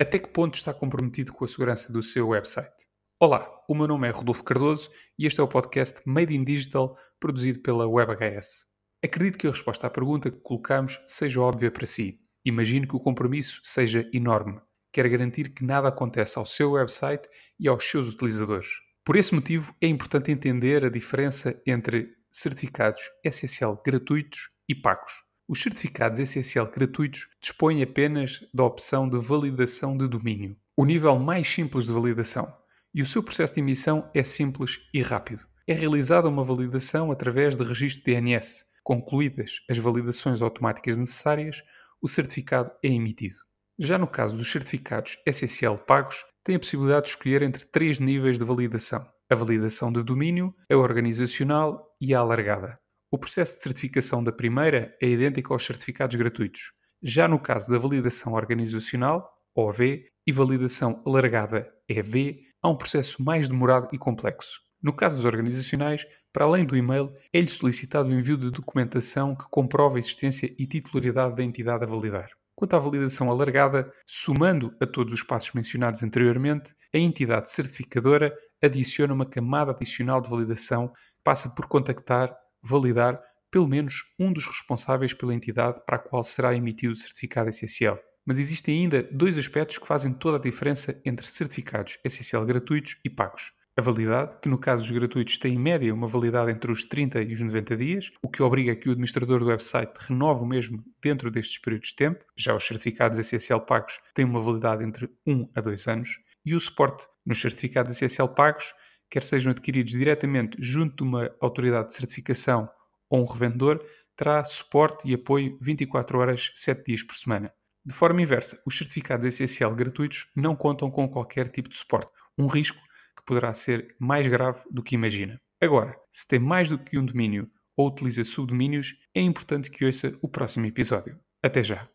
Até que ponto está comprometido com a segurança do seu website? Olá, o meu nome é Rodolfo Cardoso e este é o podcast Made in Digital produzido pela WebHS. Acredito que a resposta à pergunta que colocamos seja óbvia para si. Imagino que o compromisso seja enorme. Quer garantir que nada aconteça ao seu website e aos seus utilizadores. Por esse motivo, é importante entender a diferença entre certificados SSL gratuitos e pagos. Os certificados SSL gratuitos dispõem apenas da opção de validação de domínio, o nível mais simples de validação, e o seu processo de emissão é simples e rápido. É realizada uma validação através de registro DNS. Concluídas as validações automáticas necessárias, o certificado é emitido. Já no caso dos certificados SSL pagos, tem a possibilidade de escolher entre três níveis de validação: a validação de domínio, a organizacional e a alargada. O processo de certificação da primeira é idêntico aos certificados gratuitos. Já no caso da validação organizacional, OV, e validação alargada, EV, há um processo mais demorado e complexo. No caso dos organizacionais, para além do e-mail, é-lhe solicitado o envio de documentação que comprova a existência e titularidade da entidade a validar. Quanto à validação alargada, somando a todos os passos mencionados anteriormente, a entidade certificadora adiciona uma camada adicional de validação, passa por contactar validar pelo menos um dos responsáveis pela entidade para a qual será emitido o certificado SSL. Mas existem ainda dois aspectos que fazem toda a diferença entre certificados SSL gratuitos e pagos. A validade, que no caso dos gratuitos tem em média uma validade entre os 30 e os 90 dias, o que obriga que o administrador do website renove o mesmo dentro destes períodos de tempo. Já os certificados SSL pagos têm uma validade entre 1 a 2 anos. E o suporte nos certificados SSL pagos quer sejam adquiridos diretamente junto de uma autoridade de certificação ou um revendedor, terá suporte e apoio 24 horas, 7 dias por semana. De forma inversa, os certificados SSL gratuitos não contam com qualquer tipo de suporte, um risco que poderá ser mais grave do que imagina. Agora, se tem mais do que um domínio ou utiliza subdomínios, é importante que ouça o próximo episódio. Até já!